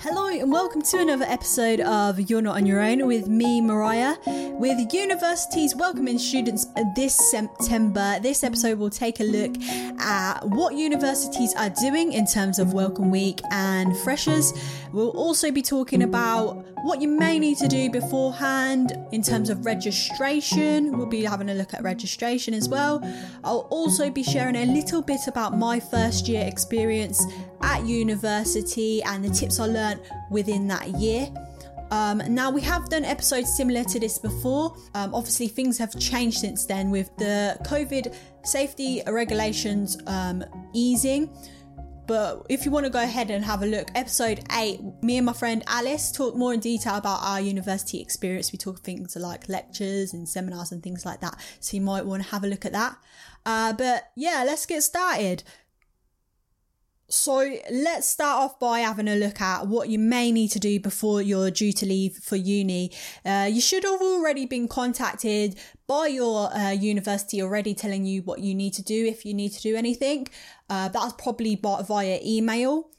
Hello and welcome to another episode of You're Not on Your Own with me, Mariah. With universities welcoming students this September, this episode will take a look at what universities are doing in terms of Welcome Week and freshers. We'll also be talking about what you may need to do beforehand in terms of registration. We'll be having a look at registration as well. I'll also be sharing a little bit about my first year experience at university and the tips I learned within that year. Um, now, we have done episodes similar to this before. Um, obviously, things have changed since then with the COVID safety regulations um, easing. But if you want to go ahead and have a look, episode eight, me and my friend Alice talk more in detail about our university experience. We talk things like lectures and seminars and things like that. So you might want to have a look at that. Uh, but yeah, let's get started. So let's start off by having a look at what you may need to do before you're due to leave for uni. Uh, you should have already been contacted by your uh, university already telling you what you need to do if you need to do anything. Uh, that's probably by, via email.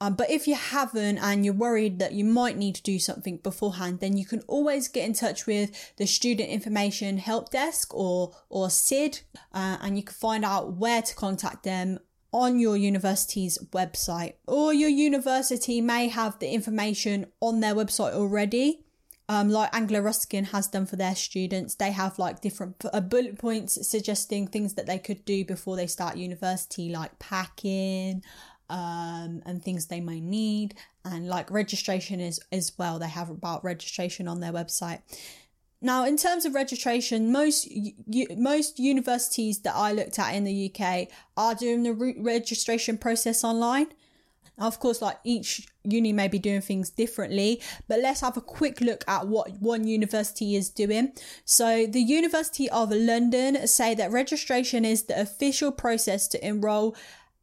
Um, but if you haven't and you're worried that you might need to do something beforehand, then you can always get in touch with the Student Information Help Desk or or SID, uh, and you can find out where to contact them on your university's website. Or your university may have the information on their website already. Um, like Anglia Ruskin has done for their students, they have like different uh, bullet points suggesting things that they could do before they start university, like packing, um, and things they may need, and like registration is as well. They have about registration on their website. Now, in terms of registration, most most universities that I looked at in the UK are doing the re- registration process online. Now, of course, like each uni may be doing things differently, but let's have a quick look at what one university is doing. So, the University of London say that registration is the official process to enroll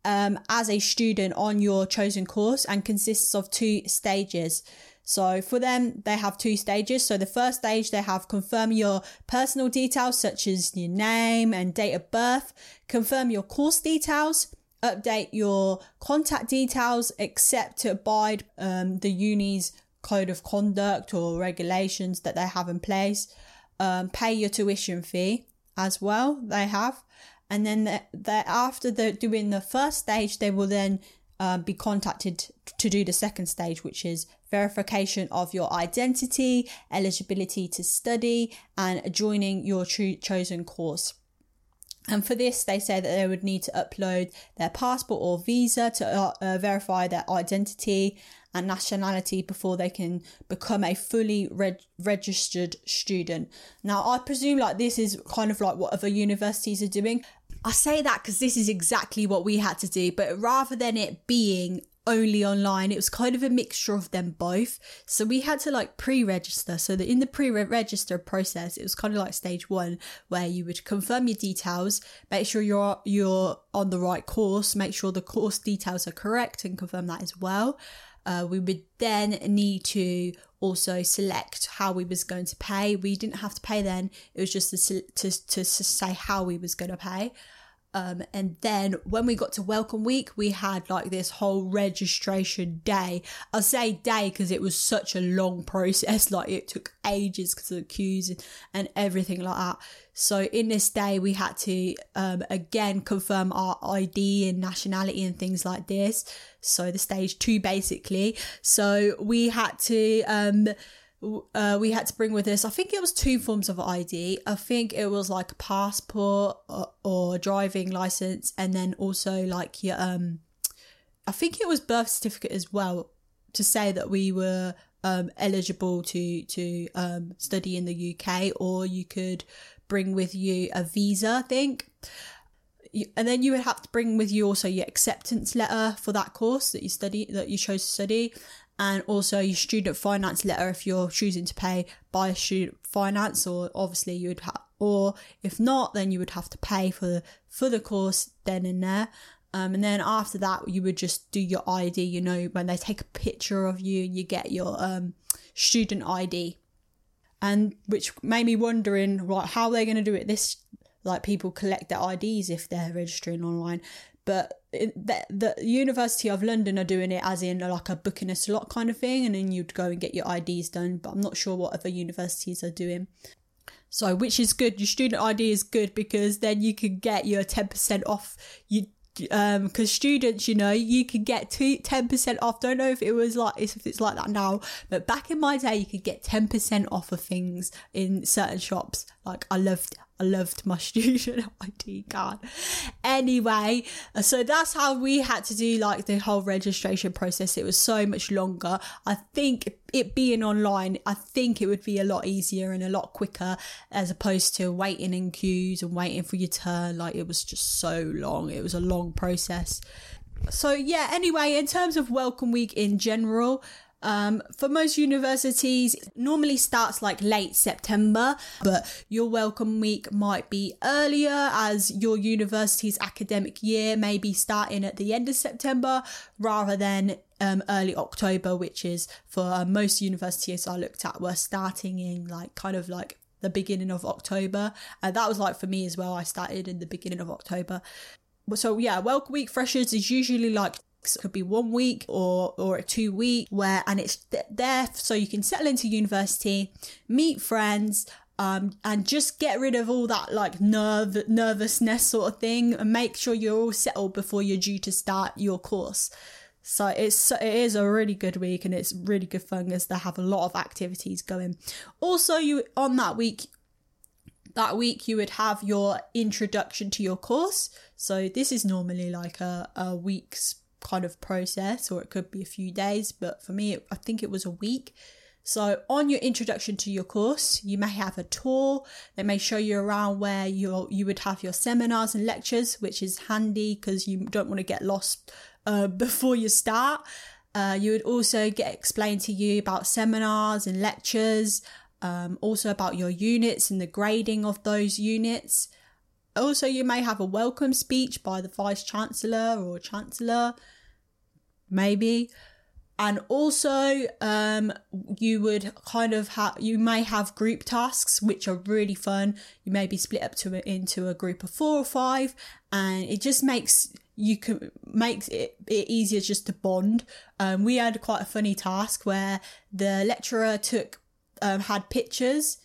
um, as a student on your chosen course and consists of two stages. So for them, they have two stages. So the first stage, they have confirm your personal details, such as your name and date of birth, confirm your course details, update your contact details, accept to abide um, the uni's code of conduct or regulations that they have in place, um, pay your tuition fee as well. They have, and then they after the doing the first stage, they will then uh, be contacted to do the second stage, which is verification of your identity, eligibility to study, and joining your cho- chosen course. And for this, they say that they would need to upload their passport or visa to uh, uh, verify their identity and nationality before they can become a fully reg- registered student. Now, I presume like this is kind of like what other universities are doing. I say that because this is exactly what we had to do, but rather than it being only online. It was kind of a mixture of them both. So we had to like pre-register. So that in the pre-register process, it was kind of like stage one where you would confirm your details, make sure you're you're on the right course, make sure the course details are correct and confirm that as well. Uh, we would then need to also select how we was going to pay. We didn't have to pay then. It was just to, to, to say how we was going to pay. Um, and then when we got to Welcome Week, we had like this whole registration day. I'll say day because it was such a long process. Like it took ages because of the queues and, everything like that. So in this day, we had to um, again confirm our ID and nationality and things like this. So the stage two basically. So we had to. Um, uh, we had to bring with us, I think it was two forms of ID. I think it was like a passport or, or driving license, and then also like your, um, I think it was birth certificate as well to say that we were um, eligible to to um, study in the UK, or you could bring with you a visa, I think. And then you would have to bring with you also your acceptance letter for that course that you study that you chose to study, and also your student finance letter if you're choosing to pay by student finance or obviously you would have or if not then you would have to pay for the for the course then and there. Um, and then after that you would just do your id you know when they take a picture of you you get your um, student id and which made me wondering right how they're going to do it? This like people collect their ids if they're registering online but the, the University of London are doing it as in like a booking a slot kind of thing, and then you'd go and get your IDs done. But I'm not sure what other universities are doing. So, which is good. Your student ID is good because then you can get your 10% off. You um because students you know you could get two, 10% off don't know if it was like if it's like that now but back in my day you could get 10% off of things in certain shops like i loved I loved my student ID card. Anyway, uh, so that's how we had to do like the whole registration process. It was so much longer. I think it being online, I think it would be a lot easier and a lot quicker as opposed to waiting in queues and waiting for your turn. Like it was just so long. It was a long process. So yeah, anyway, in terms of welcome week in general, um, for most universities, normally starts like late September, but your welcome week might be earlier as your university's academic year may be starting at the end of September rather than um, early October, which is for uh, most universities I looked at were starting in like kind of like the beginning of October. And that was like for me as well. I started in the beginning of October. So yeah, welcome week freshers is usually like it could be one week or or a two week where and it's there so you can settle into university meet friends um, and just get rid of all that like nerve nervousness sort of thing and make sure you're all settled before you're due to start your course. So it's it is a really good week and it's really good fun as they have a lot of activities going. Also you on that week that week you would have your introduction to your course. So this is normally like a, a week's kind of process, or it could be a few days, but for me, I think it was a week. So, on your introduction to your course, you may have a tour. They may show you around where you you would have your seminars and lectures, which is handy because you don't want to get lost uh, before you start. Uh, you would also get explained to you about seminars and lectures, um, also about your units and the grading of those units. Also, you may have a welcome speech by the vice chancellor or chancellor maybe. And also um, you would kind of have you may have group tasks which are really fun. You may be split up to into a group of four or five and it just makes you can makes it, it easier just to bond. Um, we had quite a funny task where the lecturer took um, had pictures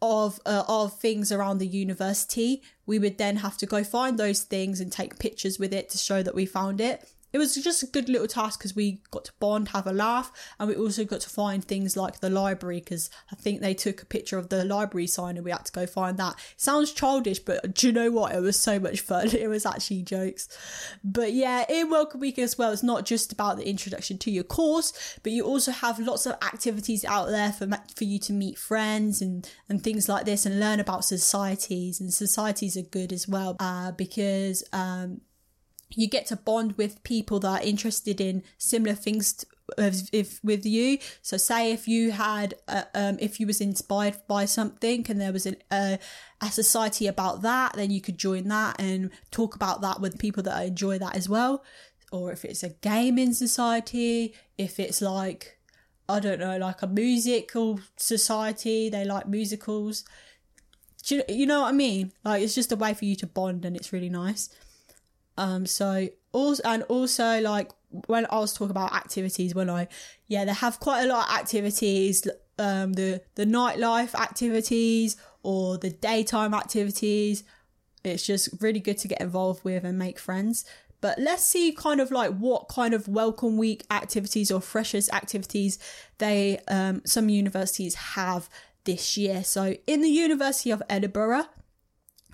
of uh, of things around the university. We would then have to go find those things and take pictures with it to show that we found it it was just a good little task because we got to bond, have a laugh, and we also got to find things like the library because I think they took a picture of the library sign and we had to go find that. sounds childish, but do you know what? It was so much fun. It was actually jokes. But yeah, in Welcome Week as well, it's not just about the introduction to your course, but you also have lots of activities out there for for you to meet friends and and things like this and learn about societies. And societies are good as well uh, because um, you get to bond with people that are interested in similar things to, if, if, with you. So say if you had uh, um if you was inspired by something and there was an, uh, a society about that then you could join that and talk about that with people that enjoy that as well. Or if it's a gaming society if it's like i don't know like a musical society they like musicals. You, you know what i mean? Like it's just a way for you to bond and it's really nice um, so also and also like when I was talking about activities, when I yeah, they have quite a lot of activities. Um, the the nightlife activities or the daytime activities. It's just really good to get involved with and make friends. But let's see kind of like what kind of welcome week activities or freshers activities they um, some universities have this year. So in the University of Edinburgh,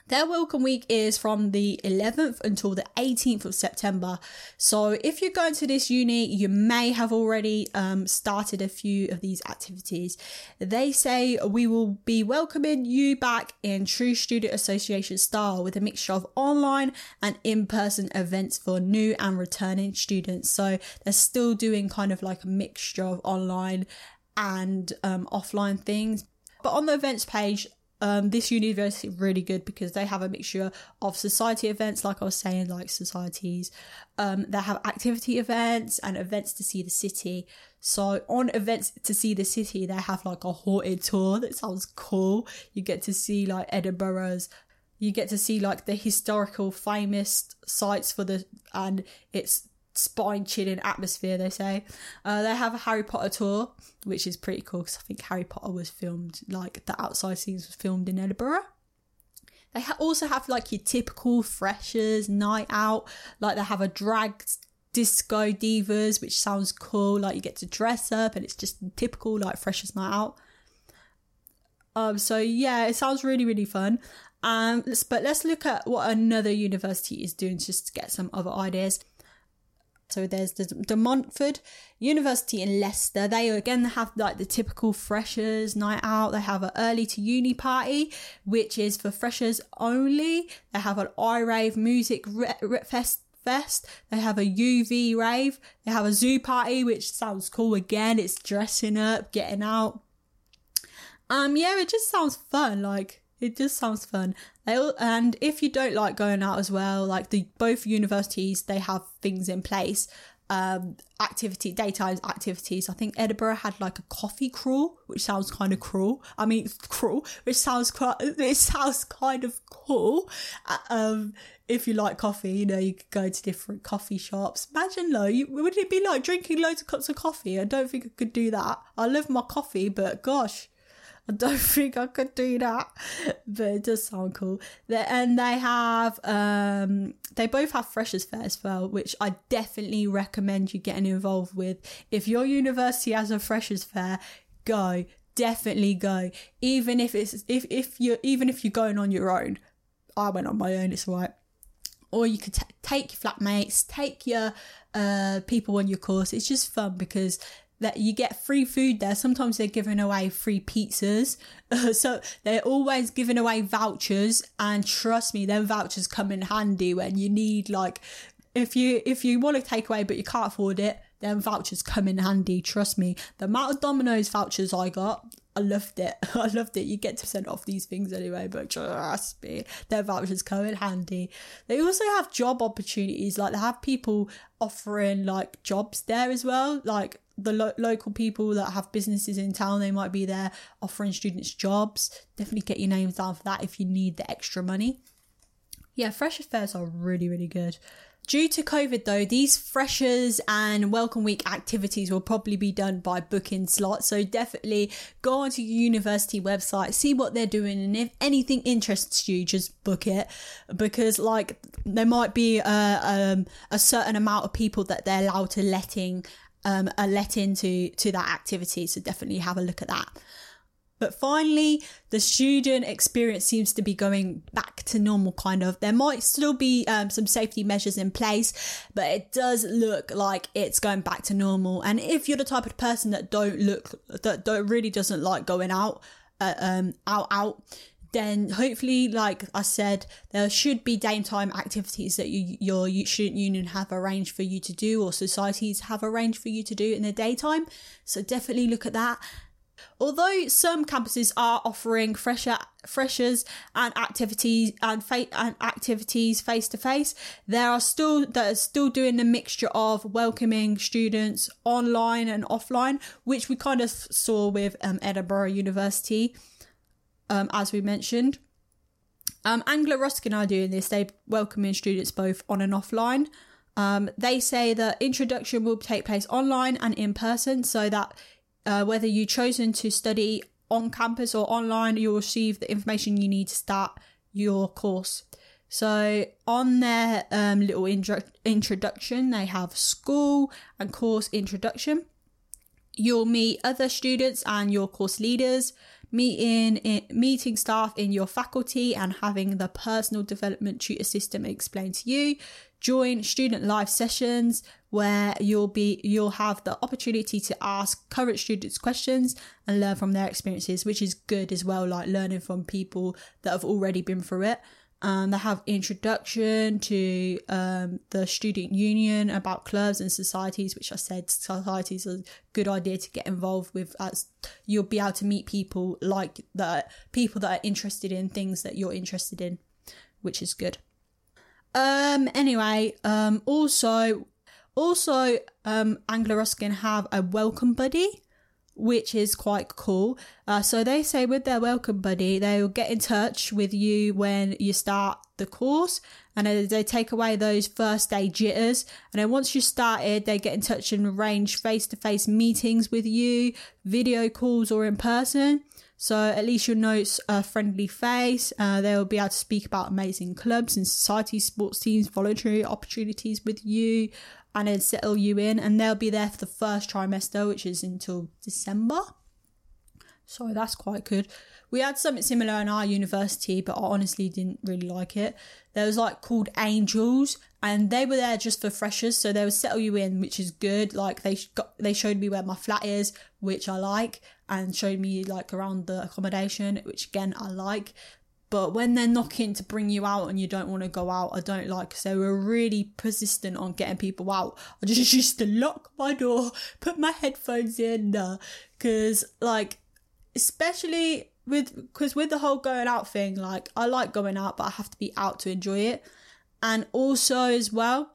their welcome week is from the 11th until the 18th of September. So if you're going to this uni, you may have already um, started a few of these activities. They say we will be welcoming you back in true student association style with a mixture of online and in-person events for new and returning students. So they're still doing kind of like a mixture of online and um, offline things. But on the events page, um, this university is really good because they have a mixture of society events, like I was saying, like societies. Um, they have activity events and events to see the city. So on events to see the city, they have like a haunted tour that sounds cool. You get to see like Edinburgh's you get to see like the historical famous sites for the and it's spine chilling atmosphere they say. Uh, they have a harry potter tour which is pretty cool because i think harry potter was filmed like the outside scenes was filmed in edinburgh. They ha- also have like your typical freshers night out like they have a drag disco divas which sounds cool like you get to dress up and it's just typical like freshers night out. Um so yeah it sounds really really fun. Um but let's look at what another university is doing just to get some other ideas so there's the De Montfort University in Leicester. They again have like the typical freshers night out. They have an early to uni party, which is for freshers only. They have an I rave music re- re- fest. Fest. They have a UV rave. They have a zoo party, which sounds cool. Again, it's dressing up, getting out. Um, yeah, it just sounds fun. Like it just sounds fun. And if you don't like going out as well, like the both universities, they have things in place. Um, activity daytime activities. I think Edinburgh had like a coffee crawl, which sounds kind of cruel. I mean, cruel, which sounds. It sounds kind of cool. Uh, um, if you like coffee, you know, you could go to different coffee shops. Imagine though, you, would it be like drinking loads of cups of coffee? I don't think I could do that. I love my coffee, but gosh, I don't think I could do that, but it does sound cool. And they have, um, they both have Freshers Fair as well, which I definitely recommend you getting involved with. If your university has a Freshers Fair, go, definitely go. Even if it's if if you even if you're going on your own, I went on my own. It's right. Or you could t- take your flatmates, take your uh, people on your course. It's just fun because that you get free food there. Sometimes they're giving away free pizzas. So they're always giving away vouchers. And trust me, them vouchers come in handy when you need like, if you, if you want to take away, but you can't afford it, then vouchers come in handy. Trust me. The amount of Domino's vouchers I got, I loved it. I loved it. You get to send off these things anyway, but trust me, their vouchers come in handy. They also have job opportunities. Like they have people offering like jobs there as well. Like the lo- local people that have businesses in town, they might be there offering students jobs. Definitely get your names down for that if you need the extra money. Yeah, freshers fairs are really, really good. Due to COVID, though, these freshers and welcome week activities will probably be done by booking slots. So definitely go onto your university website, see what they're doing, and if anything interests you, just book it because, like, there might be a, um, a certain amount of people that they're allowed to letting um, are let into to that activity. So definitely have a look at that. But finally, the student experience seems to be going back to normal, kind of. There might still be um, some safety measures in place, but it does look like it's going back to normal. And if you're the type of person that don't look, that don't really doesn't like going out, uh, um, out, out, then hopefully, like I said, there should be daytime activities that you, your student union have arranged for you to do, or societies have arranged for you to do in the daytime. So definitely look at that. Although some campuses are offering fresher freshers and activities and, fa- and activities face to face, there are still that are still doing a mixture of welcoming students online and offline, which we kind of saw with um, Edinburgh University um, as we mentioned. Um, Anglia Ruskin are doing this. They welcoming students both on and offline. Um, they say that introduction will take place online and in person, so that uh, whether you've chosen to study on campus or online, you'll receive the information you need to start your course. So on their um, little intro- introduction, they have school and course introduction. You'll meet other students and your course leaders meeting meeting staff in your faculty and having the personal development tutor system explained to you join student live sessions where you'll be you'll have the opportunity to ask current students questions and learn from their experiences which is good as well like learning from people that have already been through it um, they have introduction to um, the student union about clubs and societies, which I said societies are a good idea to get involved with as you'll be able to meet people like that, people that are interested in things that you're interested in, which is good. Um, anyway, um, also, also, um, Anglia Ruskin have a welcome buddy, which is quite cool. Uh, so they say with their welcome buddy, they will get in touch with you when you start the course and they take away those first day jitters. And then once you started, they get in touch and arrange face to face meetings with you, video calls or in person. So at least you'll it's a friendly face. Uh, they'll be able to speak about amazing clubs and society, sports teams, voluntary opportunities with you, and then settle you in. And they'll be there for the first trimester, which is until December. So that's quite good. We had something similar in our university, but I honestly didn't really like it. There was like called Angels, and they were there just for freshers, so they would settle you in, which is good. Like they got, they showed me where my flat is, which I like, and showed me like around the accommodation, which again I like. But when they're knocking to bring you out and you don't want to go out, I don't like. So we're really persistent on getting people out. I just used to lock my door, put my headphones in, because uh, like, especially with because with the whole going out thing, like I like going out, but I have to be out to enjoy it. And also as well,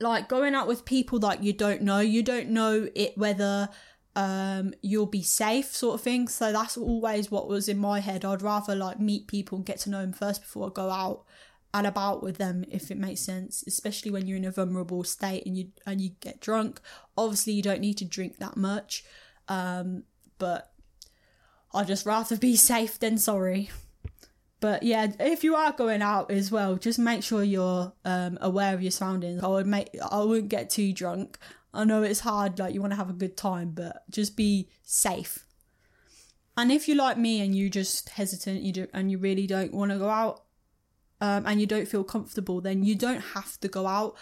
like going out with people that you don't know, you don't know it whether um you'll be safe sort of thing. So that's always what was in my head. I'd rather like meet people and get to know them first before i go out and about with them if it makes sense especially when you're in a vulnerable state and you and you get drunk. Obviously you don't need to drink that much um but i'd just rather be safe than sorry. But yeah if you are going out as well just make sure you're um aware of your surroundings. I would make i wouldn't get too drunk I know it's hard, like you want to have a good time, but just be safe. And if you're like me and you just hesitant, you do, and you really don't want to go out, um, and you don't feel comfortable, then you don't have to go out.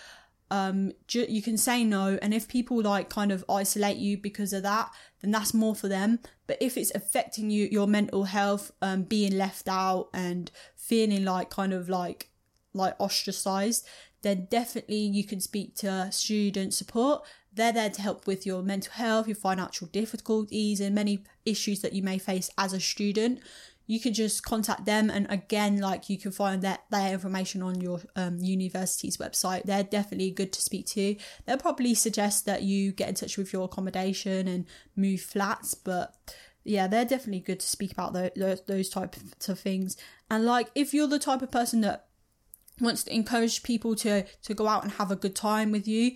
Um, ju- you can say no, and if people like kind of isolate you because of that, then that's more for them. But if it's affecting you, your mental health, um, being left out and feeling like kind of like like ostracized, then definitely you can speak to student support. They're there to help with your mental health, your financial difficulties, and many issues that you may face as a student. You can just contact them, and again, like you can find that their information on your um, university's website. They're definitely good to speak to. They'll probably suggest that you get in touch with your accommodation and move flats, but yeah, they're definitely good to speak about those, those types of things. And like, if you're the type of person that wants to encourage people to to go out and have a good time with you.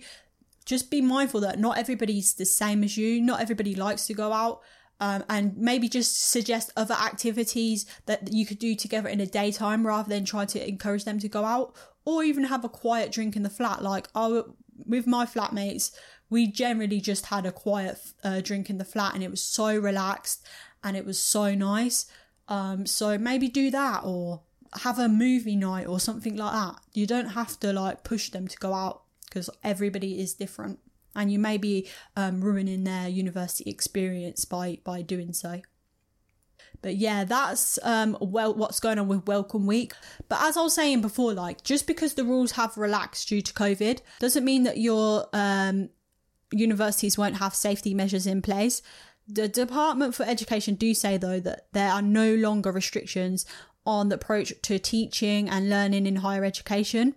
Just be mindful that not everybody's the same as you. Not everybody likes to go out um, and maybe just suggest other activities that you could do together in the daytime rather than try to encourage them to go out or even have a quiet drink in the flat. Like oh with my flatmates we generally just had a quiet uh, drink in the flat and it was so relaxed and it was so nice. Um, so maybe do that or have a movie night or something like that. You don't have to like push them to go out because everybody is different, and you may be um, ruining their university experience by by doing so. But yeah, that's um well what's going on with Welcome Week. But as I was saying before, like just because the rules have relaxed due to COVID doesn't mean that your um universities won't have safety measures in place. The Department for Education do say though that there are no longer restrictions on the approach to teaching and learning in higher education.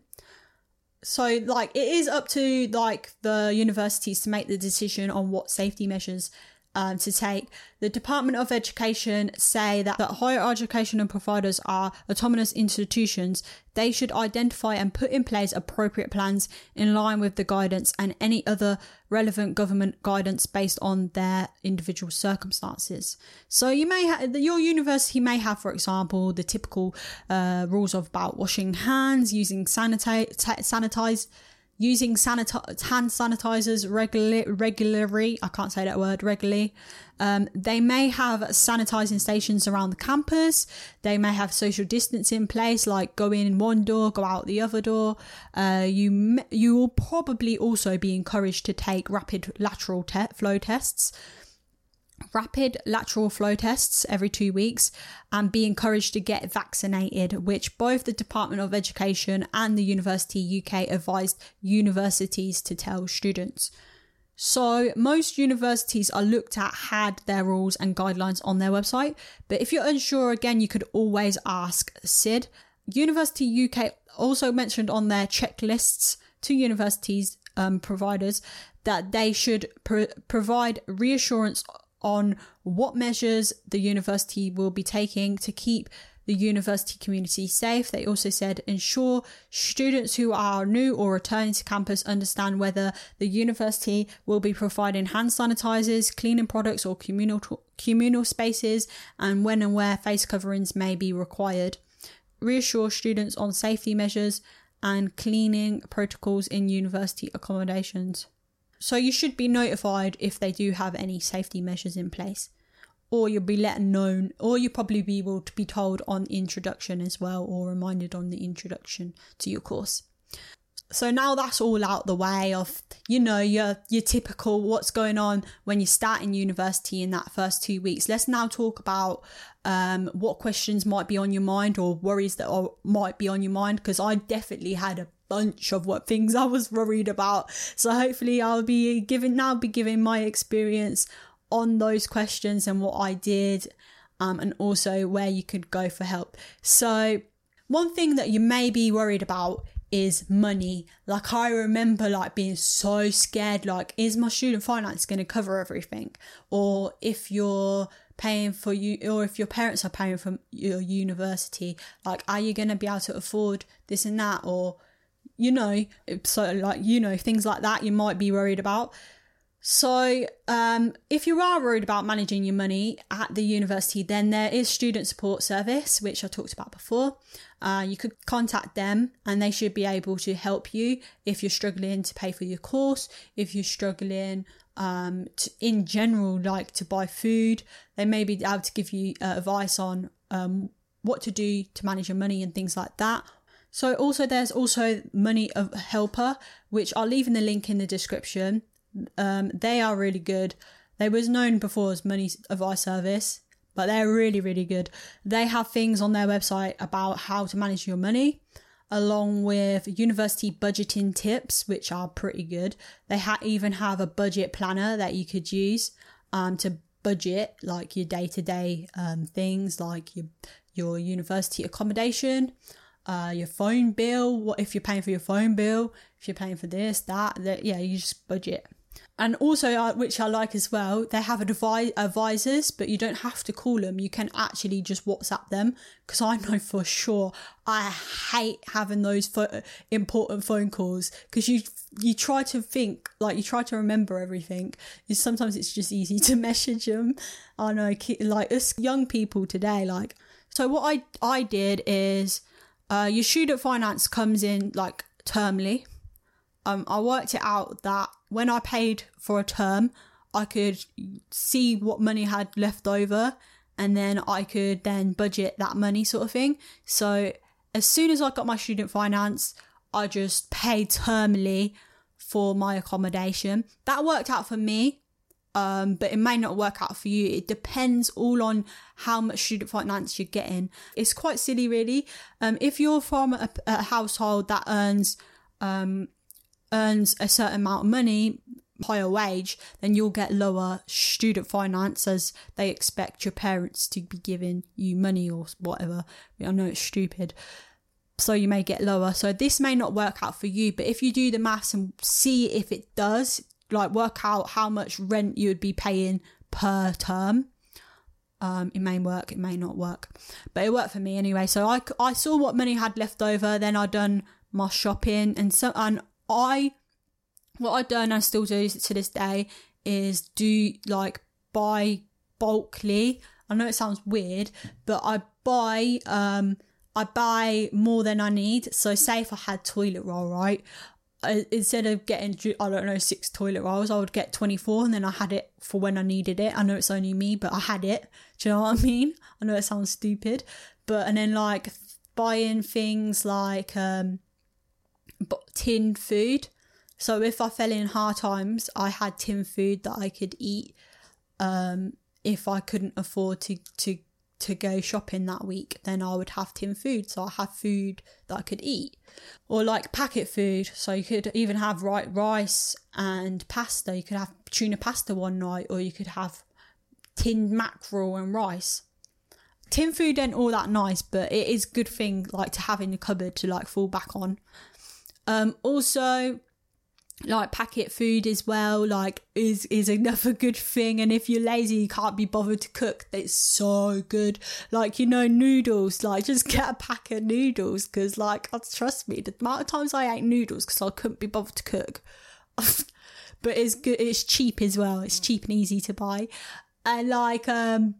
So like it is up to like the universities to make the decision on what safety measures um, to take. The Department of Education say that, that higher education providers are autonomous institutions. They should identify and put in place appropriate plans in line with the guidance and any other relevant government guidance based on their individual circumstances. So you may have your university may have, for example, the typical uh, rules of about washing hands, using sanitize, sanitize using sanitize, hand sanitizers regularly, regularly. I can't say that word regularly. Um, they may have sanitizing stations around the campus. They may have social distance in place, like go in one door, go out the other door. Uh, you you will probably also be encouraged to take rapid lateral te- flow tests rapid lateral flow tests every two weeks and be encouraged to get vaccinated, which both the Department of Education and the University UK advised universities to tell students. So, most universities I looked at had their rules and guidelines on their website, but if you're unsure, again, you could always ask SID. University UK also mentioned on their checklists to universities um, providers that they should pr- provide reassurance on what measures the university will be taking to keep the university community safe. They also said ensure students who are new or returning to campus understand whether the university will be providing hand sanitizers, cleaning products, or communal communal spaces, and when and where face coverings may be required. Reassure students on safety measures and cleaning protocols in university accommodations. So you should be notified if they do have any safety measures in place or you'll be let known, or you'll probably be able to be told on introduction as well, or reminded on the introduction to your course. So now that's all out the way of, you know, your your typical what's going on when you start in university in that first two weeks. Let's now talk about um, what questions might be on your mind or worries that are, might be on your mind because I definitely had a bunch of what things I was worried about. So hopefully I'll be giving now be giving my experience on those questions and what I did, um, and also where you could go for help. So, one thing that you may be worried about is money. Like I remember like being so scared like is my student finance going to cover everything? Or if you're paying for you or if your parents are paying for your university, like are you going to be able to afford this and that or you know, so like you know things like that you might be worried about. So, um, if you are worried about managing your money at the university, then there is student support service, which I talked about before. Uh, you could contact them, and they should be able to help you if you're struggling to pay for your course, if you're struggling um, to, in general, like to buy food. They may be able to give you uh, advice on um, what to do to manage your money and things like that. So, also, there's also Money of Helper, which I'll leave in the link in the description. Um, they are really good. They was known before as Money of Advice Service, but they're really, really good. They have things on their website about how to manage your money, along with university budgeting tips, which are pretty good. They ha- even have a budget planner that you could use um, to budget like your day to day things, like your your university accommodation. Uh, your phone bill, what if you're paying for your phone bill, if you're paying for this, that, that yeah, you just budget and also uh, which I like as well, they have advi- advisors, but you don't have to call them. You can actually just WhatsApp them because I know for sure I hate having those fo- important phone calls because you you try to think like you try to remember everything. Sometimes it's just easy to message them. I know, like us young people today, like so. What I I did is, uh, your student finance comes in like termly um, I worked it out that when I paid for a term, I could see what money had left over and then I could then budget that money sort of thing. So as soon as I got my student finance, I just paid termly for my accommodation. That worked out for me, um, but it may not work out for you. It depends all on how much student finance you're getting. It's quite silly, really. Um, if you're from a, a household that earns um, earns a certain amount of money, higher wage, then you'll get lower student finance as they expect your parents to be giving you money or whatever. I know it's stupid. So you may get lower. So this may not work out for you, but if you do the maths and see if it does, like work out how much rent you would be paying per term, um, it may work, it may not work, but it worked for me anyway. So I, I saw what money had left over, then I done my shopping and so and I, what I do and I still do to this day is do like buy bulkly. I know it sounds weird, but I buy um I buy more than I need. So say if I had toilet roll, right? Instead of getting I don't know six toilet rolls, I would get twenty four, and then I had it for when I needed it. I know it's only me, but I had it. Do you know what I mean? I know it sounds stupid, but and then like buying things like um tin food. So if I fell in hard times, I had tin food that I could eat. Um, if I couldn't afford to to to go shopping that week, then I would have tin food. So I have food that I could eat, or like packet food. So you could even have right rice and pasta. You could have tuna pasta one night, or you could have tinned mackerel and rice. Tin food ain't all that nice, but it is good thing like to have in the cupboard to like fall back on. Um, also, like packet food as well like is is another good thing. And if you're lazy you can't be bothered to cook. It's so good. Like you know noodles like just get a pack of noodles because like oh, trust me the amount of times i ate noodles because i couldn't be bothered to cook. But it's good it's cheap as well. It's cheap and easy to buy. And like um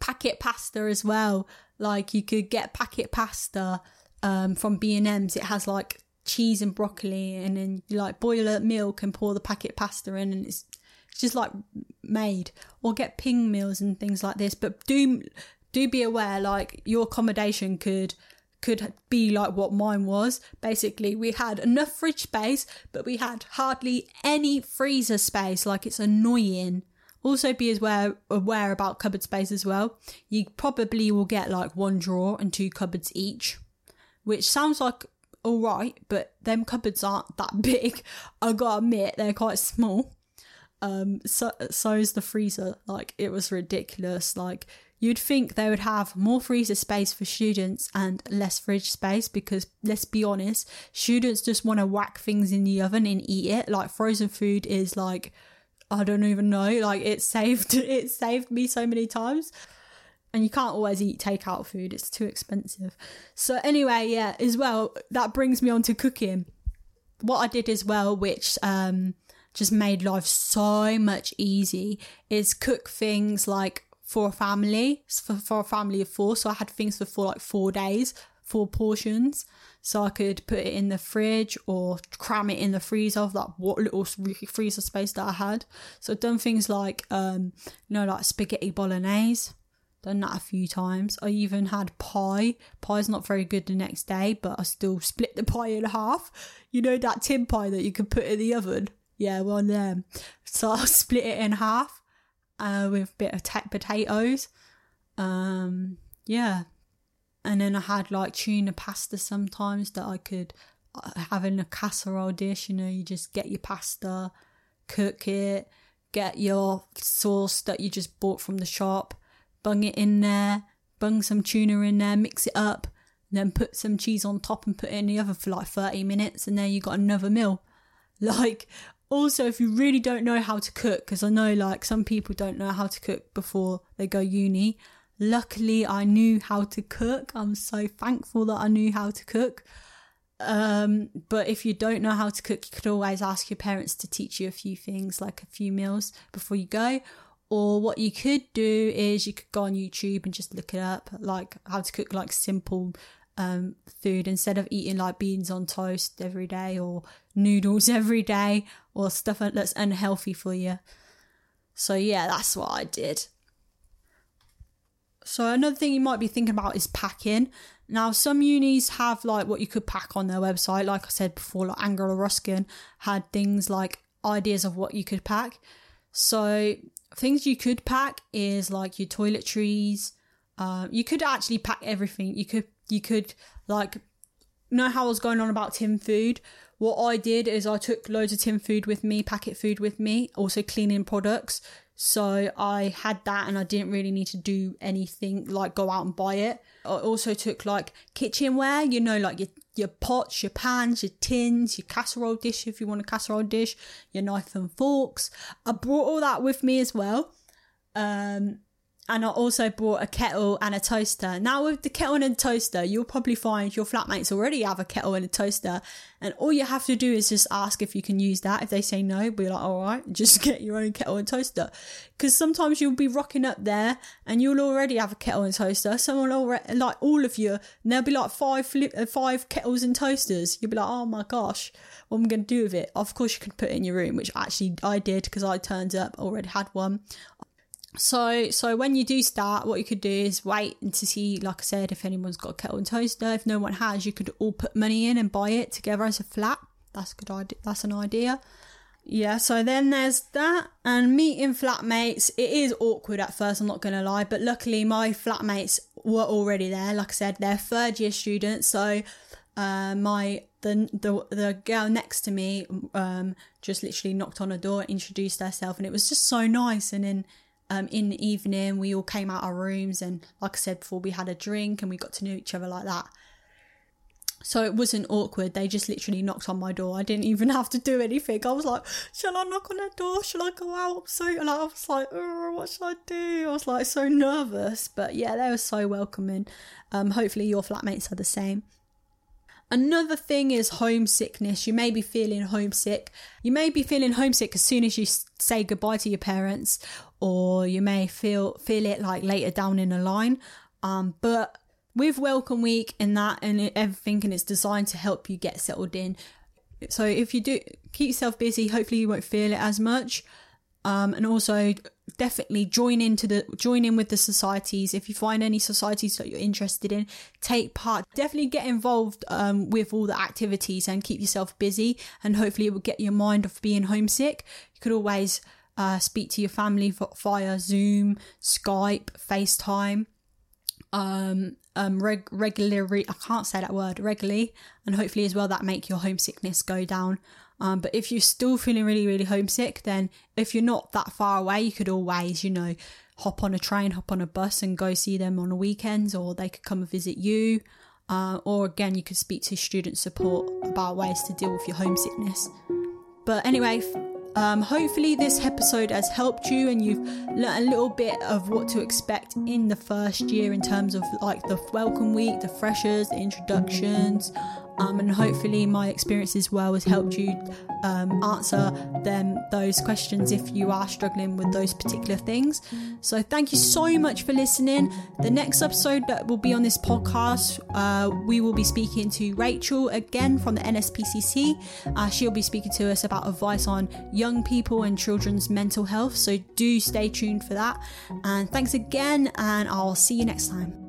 packet pasta as well. Like you could get packet pasta um from b&m's it has like cheese and broccoli and then you like boil up milk and pour the packet pasta in and it's, it's just like made. Or get ping meals and things like this. But do do be aware like your accommodation could could be like what mine was. Basically we had enough fridge space but we had hardly any freezer space. Like it's annoying. Also be aware aware about cupboard space as well. You probably will get like one drawer and two cupboards each which sounds like all right, but them cupboards aren't that big. I gotta admit, they're quite small. Um, so so is the freezer. Like it was ridiculous. Like you'd think they would have more freezer space for students and less fridge space because let's be honest, students just want to whack things in the oven and eat it. Like frozen food is like I don't even know. Like it saved it saved me so many times and you can't always eat takeout food it's too expensive. So anyway yeah as well that brings me on to cooking. What i did as well which um just made life so much easy is cook things like for a family for, for a family of four. So i had things for four like four days four portions. So i could put it in the fridge or cram it in the freezer of that what little freezer space that i had. So i've done things like um you know like spaghetti bolognese done that a few times. I even had pie. Pie's not very good the next day, but I still split the pie in half. You know that tin pie that you can put in the oven? Yeah, one of them. So I split it in half uh, with a bit of t- potatoes. Um, yeah. And then I had like tuna pasta sometimes that I could uh, have in a casserole dish. You know, you just get your pasta, cook it, get your sauce that you just bought from the shop bung it in there, bung some tuna in there, mix it up, then put some cheese on top and put it in the oven for like 30 minutes, and then you got another meal. Like, also, if you really don't know how to cook, because I know like some people don't know how to cook before they go uni. Luckily, I knew how to cook. I'm so thankful that I knew how to cook. Um, but if you don't know how to cook, you could always ask your parents to teach you a few things, like a few meals before you go, or what you could do is you could go on YouTube and just look it up, like how to cook like simple um, food instead of eating like beans on toast every day or noodles every day or stuff that's unhealthy for you. So yeah, that's what I did. So another thing you might be thinking about is packing. Now some unis have like what you could pack on their website. Like I said before, like Anglia Ruskin had things like ideas of what you could pack. So things you could pack is like your toiletries. Uh, you could actually pack everything. You could you could like know how I was going on about tin food. What I did is I took loads of tin food with me, packet food with me, also cleaning products. So I had that and I didn't really need to do anything like go out and buy it. I also took like kitchenware, you know, like your your pots, your pans, your tins, your casserole dish if you want a casserole dish, your knife and forks. I brought all that with me as well. Um, and I also bought a kettle and a toaster. Now, with the kettle and toaster, you'll probably find your flatmates already have a kettle and a toaster, and all you have to do is just ask if you can use that. If they say no, be like, all right, just get your own kettle and toaster. Because sometimes you'll be rocking up there and you'll already have a kettle and toaster. Someone already, like all of you, and there'll be like five uh, five kettles and toasters. You'll be like, oh my gosh, what am I going to do with it? Of course, you can put it in your room, which actually I did because I turned up, already had one. So, so when you do start, what you could do is wait and to see, like I said, if anyone's got a kettle and toaster. If no one has, you could all put money in and buy it together as a flat. That's a good idea. That's an idea. Yeah, so then there's that, and meeting flatmates. It is awkward at first, I'm not gonna lie, but luckily my flatmates were already there. Like I said, they're third year students, so uh, my the the the girl next to me um just literally knocked on a door, introduced herself, and it was just so nice. And then um, in the evening, we all came out our rooms, and like I said before, we had a drink and we got to know each other like that. So it wasn't awkward. They just literally knocked on my door. I didn't even have to do anything. I was like, shall I knock on their door? Shall I go out? So and I was like, oh, what should I do? I was like so nervous. But yeah, they were so welcoming. Um, hopefully your flatmates are the same. Another thing is homesickness. You may be feeling homesick. You may be feeling homesick as soon as you say goodbye to your parents, or you may feel feel it like later down in the line. Um, but with Welcome Week and that and everything, and it's designed to help you get settled in. So if you do keep yourself busy, hopefully you won't feel it as much. Um, and also definitely join into the join in with the societies. If you find any societies that you're interested in take part. Definitely get involved um, with all the activities and keep yourself busy. And hopefully it will get your mind off being homesick. You could always uh, speak to your family via zoom skype facetime. Um, um reg- regularly i can't say that word regularly and hopefully as well that make your homesickness go down um, but if you're still feeling really, really homesick, then if you're not that far away, you could always, you know, hop on a train, hop on a bus and go see them on the weekends, or they could come and visit you. Uh, or again, you could speak to student support about ways to deal with your homesickness. But anyway, um, hopefully, this episode has helped you and you've learned a little bit of what to expect in the first year in terms of like the welcome week, the freshers, the introductions, um, and hopefully my experience as well has helped you um, answer them those questions if you are struggling with those particular things. So thank you so much for listening. The next episode that will be on this podcast, uh, we will be speaking to Rachel again from the NSPCC. Uh, she'll be speaking to us about advice on young people and children's mental health. So do stay tuned for that. And thanks again, and I'll see you next time.